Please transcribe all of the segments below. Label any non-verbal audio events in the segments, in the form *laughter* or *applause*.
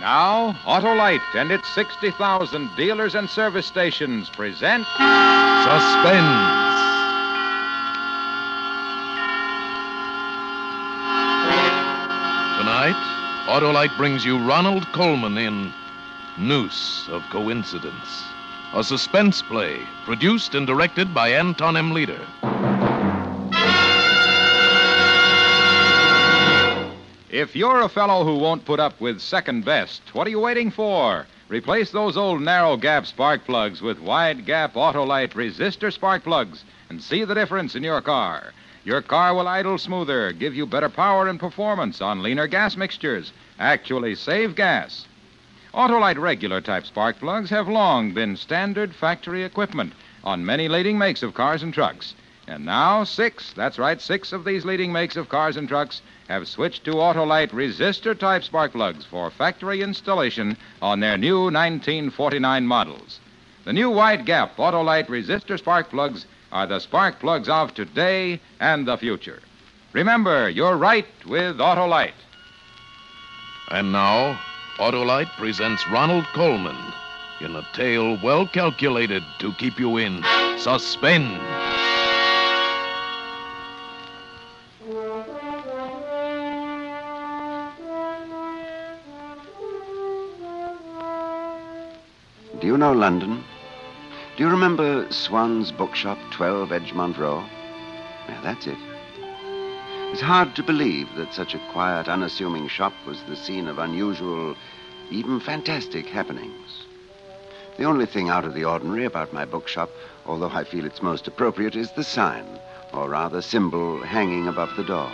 Now, Autolite and its 60,000 dealers and service stations present Suspense. Tonight, Autolite brings you Ronald Colman in Noose of Coincidence, a suspense play produced and directed by Anton M. Leader. If you're a fellow who won't put up with second best, what are you waiting for? Replace those old narrow gap spark plugs with wide gap Autolite resistor spark plugs and see the difference in your car. Your car will idle smoother, give you better power and performance on leaner gas mixtures, actually save gas. Autolite regular type spark plugs have long been standard factory equipment on many leading makes of cars and trucks. And now, six, that's right, six of these leading makes of cars and trucks have switched to Autolite resistor type spark plugs for factory installation on their new 1949 models. The new wide gap Autolite resistor spark plugs are the spark plugs of today and the future. Remember, you're right with Autolite. And now, Autolite presents Ronald Colman in a tale well calculated to keep you in suspense. Know London? Do you remember Swan's Bookshop, 12 Edgemont Row? Yeah, that's it. It's hard to believe that such a quiet, unassuming shop was the scene of unusual, even fantastic happenings. The only thing out of the ordinary about my bookshop, although I feel it's most appropriate, is the sign, or rather symbol, hanging above the door.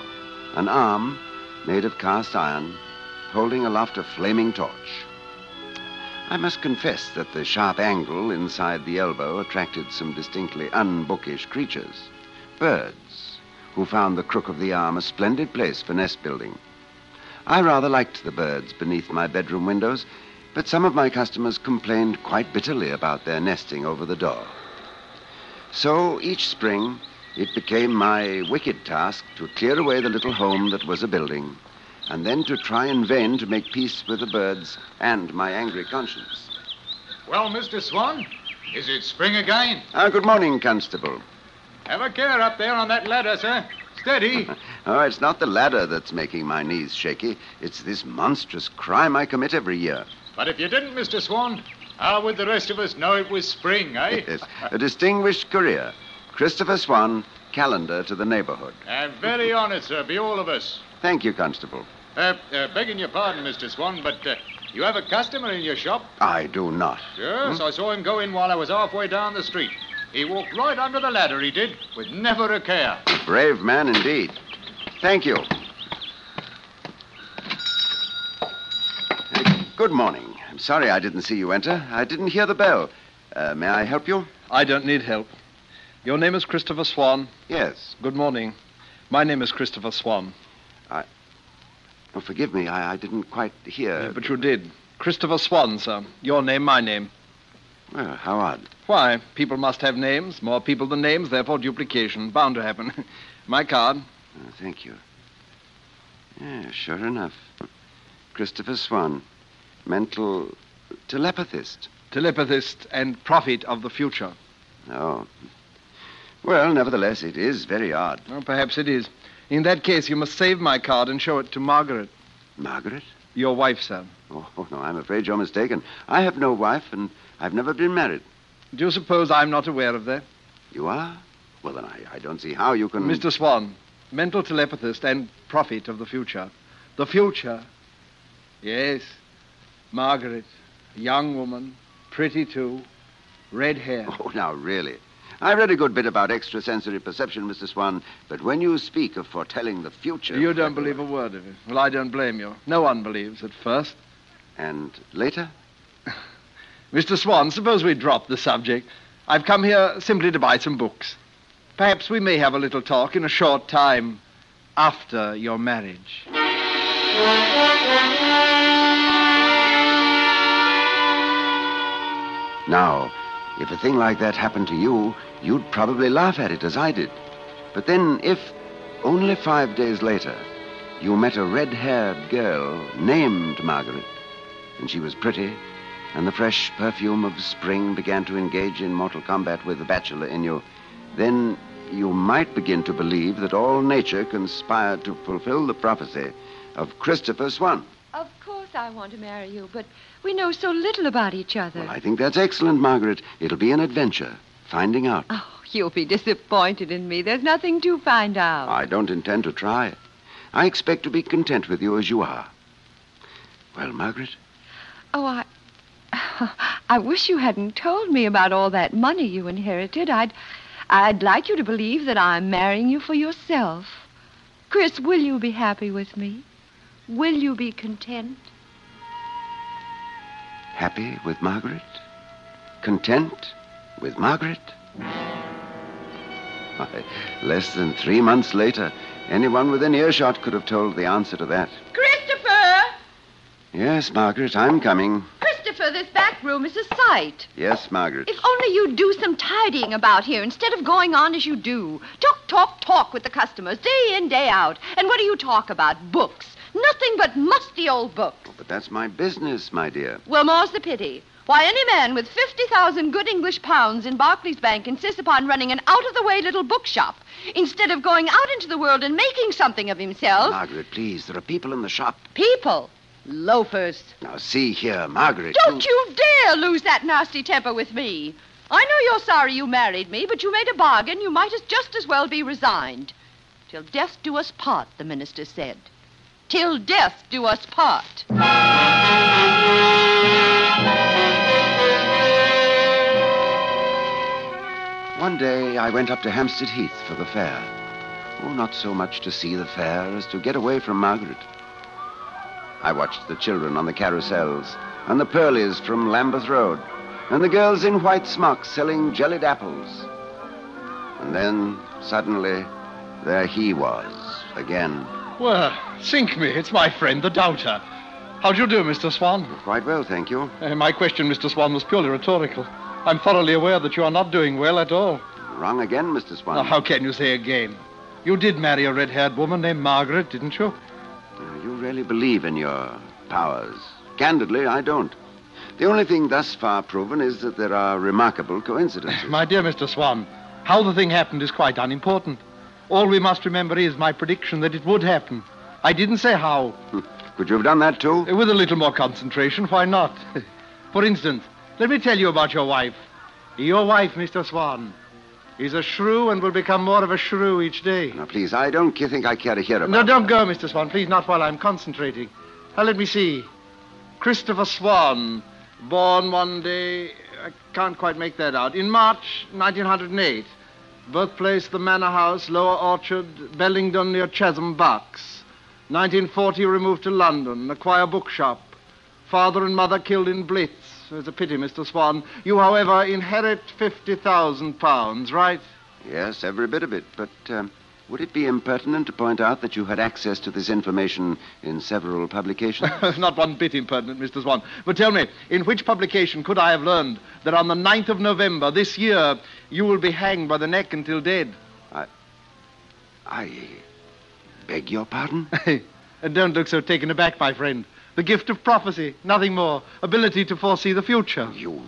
An arm, made of cast iron, holding aloft a flaming torch. I must confess that the sharp angle inside the elbow attracted some distinctly unbookish creatures. Birds, who found the crook of the arm a splendid place for nest building. I rather liked the birds beneath my bedroom windows, but some of my customers complained quite bitterly about their nesting over the door. So each spring, it became my wicked task to clear away the little home that was a building and then to try in vain to make peace with the birds and my angry conscience. Well, Mr. Swan, is it spring again? Ah, good morning, Constable. Have a care up there on that ladder, sir. Steady. *laughs* oh, it's not the ladder that's making my knees shaky. It's this monstrous crime I commit every year. But if you didn't, Mr. Swan, how would the rest of us know it was spring, eh? *laughs* Yes, a distinguished career. Christopher Swan, calendar to the neighborhood. And very honored, sir, be all of us. Thank you, Constable. Uh, uh, begging your pardon, Mr. Swan, but uh, you have a customer in your shop? I do not. Yes, hmm? I saw him go in while I was halfway down the street. He walked right under the ladder, he did, with never a care. Brave man indeed. Thank you. Good morning. I'm sorry I didn't see you enter. I didn't hear the bell. Uh, may I help you? I don't need help. Your name is Christopher Swan? Yes. Good morning. My name is Christopher Swan. I. Oh, forgive me. I, I didn't quite hear. Yeah, but you did. Christopher Swan, sir. Your name, my name. Well, how odd. Why? People must have names. More people than names, therefore duplication. Bound to happen. *laughs* my card. Oh, thank you. Yeah, sure enough. Christopher Swan, mental telepathist. Telepathist and prophet of the future. Oh. Well, nevertheless, it is very odd. Well, perhaps it is. In that case, you must save my card and show it to Margaret. Margaret? Your wife, sir. Oh, oh, no, I'm afraid you're mistaken. I have no wife, and I've never been married. Do you suppose I'm not aware of that? You are? Well, then I, I don't see how you can. Mr. Swan, mental telepathist and prophet of the future. The future. Yes. Margaret, young woman, pretty too, red hair. Oh, now, really. I read a good bit about extrasensory perception, Mr. Swan, but when you speak of foretelling the future. You don't believe a word of it. Well, I don't blame you. No one believes at first. And later? *laughs* Mr. Swan, suppose we drop the subject. I've come here simply to buy some books. Perhaps we may have a little talk in a short time after your marriage. Now, if a thing like that happened to you, you'd probably laugh at it as I did. But then, if only five days later you met a red haired girl named Margaret, and she was pretty, and the fresh perfume of spring began to engage in mortal combat with the bachelor in you, then you might begin to believe that all nature conspired to fulfill the prophecy of Christopher Swan. I want to marry you, but we know so little about each other. Well, I think that's excellent, Margaret. It'll be an adventure, finding out. Oh, you'll be disappointed in me. There's nothing to find out. I don't intend to try. I expect to be content with you as you are. Well, Margaret? Oh, I. *laughs* I wish you hadn't told me about all that money you inherited. I'd. I'd like you to believe that I'm marrying you for yourself. Chris, will you be happy with me? Will you be content? Happy with Margaret? Content with Margaret? *laughs* Why, less than three months later, anyone within earshot could have told the answer to that. Christopher! Yes, Margaret, I'm coming. Christopher, this back room is a sight. Yes, Margaret. If only you'd do some tidying about here instead of going on as you do. Talk, talk, talk with the customers, day in, day out. And what do you talk about? Books. Nothing but musty old books. Oh, but that's my business, my dear. Well, more's the pity. Why, any man with 50,000 good English pounds in Barclays Bank insists upon running an out of the way little bookshop instead of going out into the world and making something of himself. Margaret, please, there are people in the shop. People? Loafers. Now, see here, Margaret. Don't you dare lose that nasty temper with me. I know you're sorry you married me, but you made a bargain. You might as just as well be resigned. Till death do us part, the minister said. Till death do us part. One day I went up to Hampstead Heath for the fair. Oh, not so much to see the fair as to get away from Margaret. I watched the children on the carousels, and the pearlies from Lambeth Road, and the girls in white smocks selling jellied apples. And then, suddenly, there he was, again. Well, sink me. It's my friend, the doubter. How do you do, Mr. Swan? Quite well, thank you. Uh, my question, Mr. Swan, was purely rhetorical. I'm thoroughly aware that you are not doing well at all. Wrong again, Mr. Swan. Now, how can you say again? You did marry a red haired woman named Margaret, didn't you? Uh, You really believe in your powers. Candidly, I don't. The only thing thus far proven is that there are remarkable coincidences. My dear Mr. Swan, how the thing happened is quite unimportant. All we must remember is my prediction that it would happen. I didn't say how. Hmm. Could you have done that too? With a little more concentration, why not? *laughs* For instance, let me tell you about your wife. Your wife, Mr. Swan, is a shrew and will become more of a shrew each day. Now, please, I don't think I care to hear about No, don't that. go, Mr. Swan. Please, not while I'm concentrating. Now, let me see. Christopher Swan, born one day, I can't quite make that out, in March 1908. Birthplace, the Manor House, Lower Orchard, Bellingdon near Chesham, Bucks. 1940, removed to London, acquire bookshop. Father and mother killed in Blitz. It's a pity, Mr. Swan. You, however, inherit 50,000 pounds, right? Yes, every bit of it. But um, would it be impertinent to point out that you had access to this information in several publications? *laughs* Not one bit impertinent, Mr. Swan. But tell me, in which publication could I have learned that on the 9th of November this year you will be hanged by the neck until dead? I I. beg your pardon? *laughs* and don't look so taken aback, my friend. The gift of prophecy, nothing more. Ability to foresee the future. You,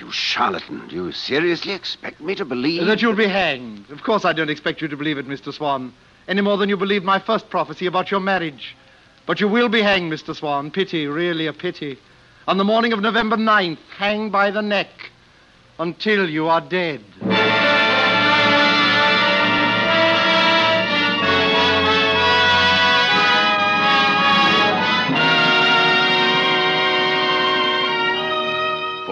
you, charlatan. Do you seriously expect me to believe That you'll be hanged. Of course, I don't expect you to believe it, Mr. Swan, any more than you believed my first prophecy about your marriage. But you will be hanged, Mr. Swan. Pity, really a pity. On the morning of November 9th, hanged by the neck until you are dead.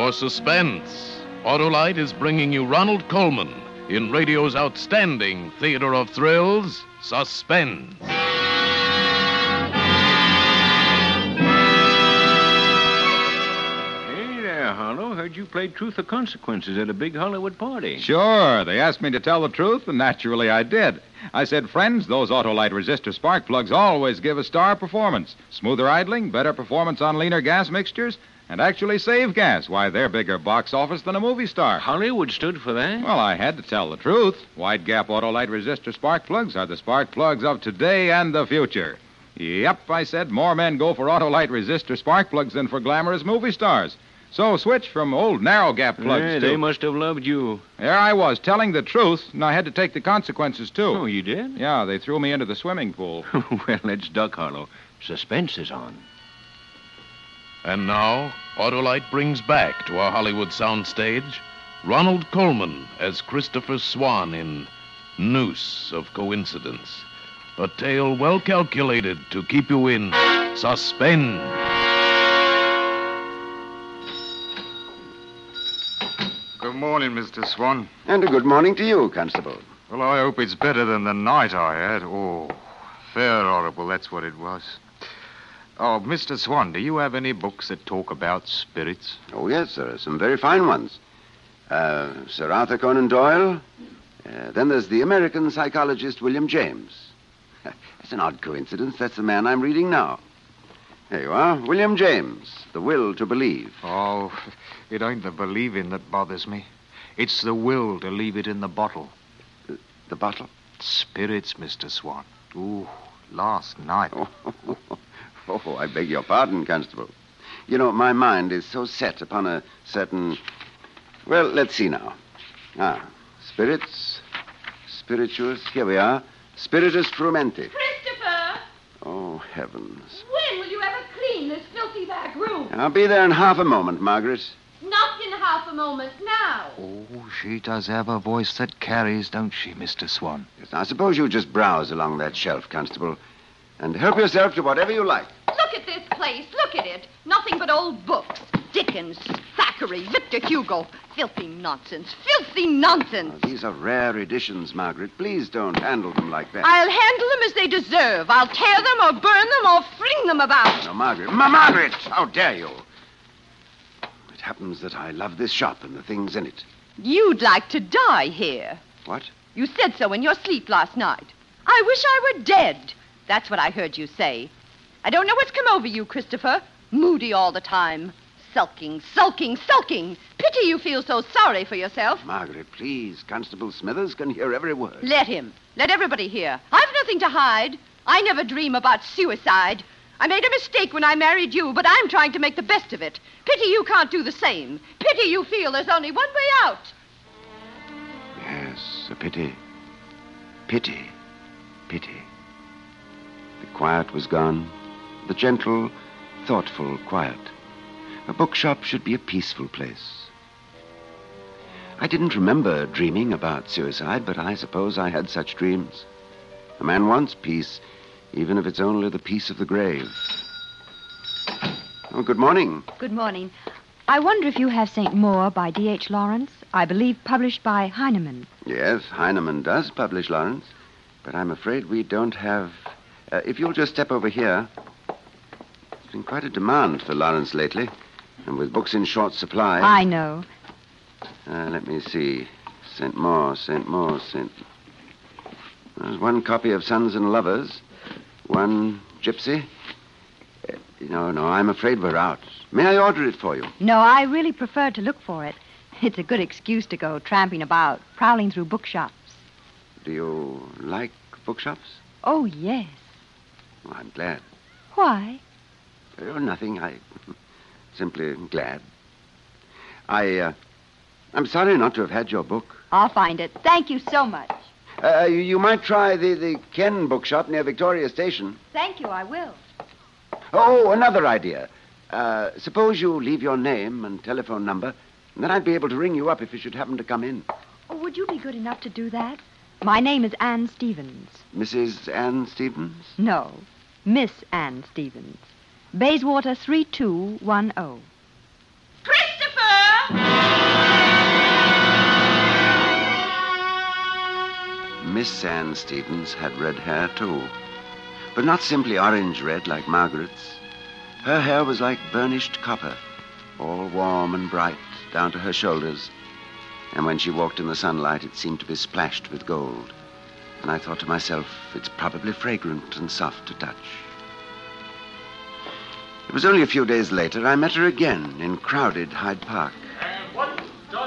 For suspense, Autolite is bringing you Ronald Colman in radio's outstanding theater of thrills, Suspense. Hey there, Harlow. Heard you played Truth or Consequences at a big Hollywood party. Sure. They asked me to tell the truth, and naturally I did. I said, friends, those Autolite resistor spark plugs always give a star performance. Smoother idling, better performance on leaner gas mixtures, and actually save gas. Why, they're bigger box office than a movie star. Hollywood stood for that? Well, I had to tell the truth. Wide gap Autolite resistor spark plugs are the spark plugs of today and the future. Yep, I said, more men go for Autolite resistor spark plugs than for glamorous movie stars. So switch from old narrow gap plugs Yeah, to. they must have loved you. There I was, telling the truth, and I had to take the consequences, too. Oh, you did? Yeah, they threw me into the swimming pool. *laughs* well, let's duck, Harlow. Suspense is on. And now, Autolite brings back to our Hollywood soundstage Ronald Colman as Christopher Swan in Noose of Coincidence. A tale well calculated to keep you in suspense. Good morning, Mr. Swan. And a good morning to you, Constable. Well, I hope it's better than the night I had. Oh, fair horrible, that's what it was. Oh, Mr. Swan, do you have any books that talk about spirits? Oh, yes, there are some very fine ones. Uh, Sir Arthur Conan Doyle. Uh, then there's the American psychologist William James. *laughs* It's an odd coincidence. That's the man I'm reading now. There you are. William James, The Will to Believe. Oh, *laughs* it ain't the believing that bothers me. It's the will to leave it in the bottle. The bottle? Spirits, Mr. Swan. Ooh, last night. *laughs* Oh, I beg your pardon, Constable. You know, my mind is so set upon a certain. Well, let's see now. Ah, spirits, spirituous. Here we are. Spiritus frumenti. Christopher, Oh, heavens. when will you ever clean this filthy back room? I'll be there in half a moment, Margaret. Not in half a moment now. Oh, she does have a voice that carries, don't she, Mr. Swan? Yes, I suppose you just browse along that shelf, Constable, and help yourself to whatever you like. Look at place. Look at it. Nothing but old books. Dickens, Thackeray, Victor Hugo. Filthy nonsense. Filthy nonsense. Now, these are rare editions, Margaret. Please don't handle them like that. I'll handle them as they deserve. I'll tear them or burn them or fling them about. No, Margaret. Ma- Margaret! How dare you? It happens that I love this shop and the things in it. You'd like to die here. What? You said so in your sleep last night. I wish I were dead. That's what I heard you say. I don't know what's come over you, Christopher. Moody all the time. Sulking, sulking, sulking. Pity you feel so sorry for yourself. Margaret, please. Constable Smithers can hear every word. Let him. Let everybody hear. I've nothing to hide. I never dream about suicide. I made a mistake when I married you, but I'm trying to make the best of it. Pity you can't do the same. Pity you feel there's only one way out. Yes, a pity. Pity. Pity. The quiet was gone. The gentle, thoughtful quiet. A bookshop should be a peaceful place. I didn't remember dreaming about suicide, but I suppose I had such dreams. A man wants peace, even if it's only the peace of the grave. Oh, good morning. Good morning. I wonder if you have St. Mawr by D.H. Lawrence, I believe published by Heinemann. Yes, Heinemann does publish Lawrence, but I'm afraid we don't have. Uh, if you'll just step over here. There's been quite a demand for Lawrence lately, and with books in short supply. I know. Uh, let me see. St. Mawr, St. Mawr, St. There's one copy of Sons and Lovers, one Gypsy. Uh, no, no, I'm afraid we're out. May I order it for you? No, I really prefer to look for it. *laughs* It's a good excuse to go tramping about, prowling through bookshops. Do you like bookshops? Oh, yes. Well, I'm glad. Why? Oh, nothing. I *laughs* simply glad. I, uh, I'm sorry not to have had your book. I'll find it. Thank you so much. Uh, you, you might try the, the Ken bookshop near Victoria Station. Thank you, I will. Oh, another idea. Uh, suppose you leave your name and telephone number, and then I'd be able to ring you up if you should happen to come in. Oh, would you be good enough to do that? My name is Anne Stevens. Mrs. Anne Stevens? No, Miss Anne Stevens. Bayswater 3210. Christopher! Miss Ann Stevens had red hair, too. But not simply orange red like Margaret's. Her hair was like burnished copper, all warm and bright down to her shoulders. And when she walked in the sunlight, it seemed to be splashed with gold. And I thought to myself, it's probably fragrant and soft to touch. It was only a few days later I met her again in crowded Hyde Park.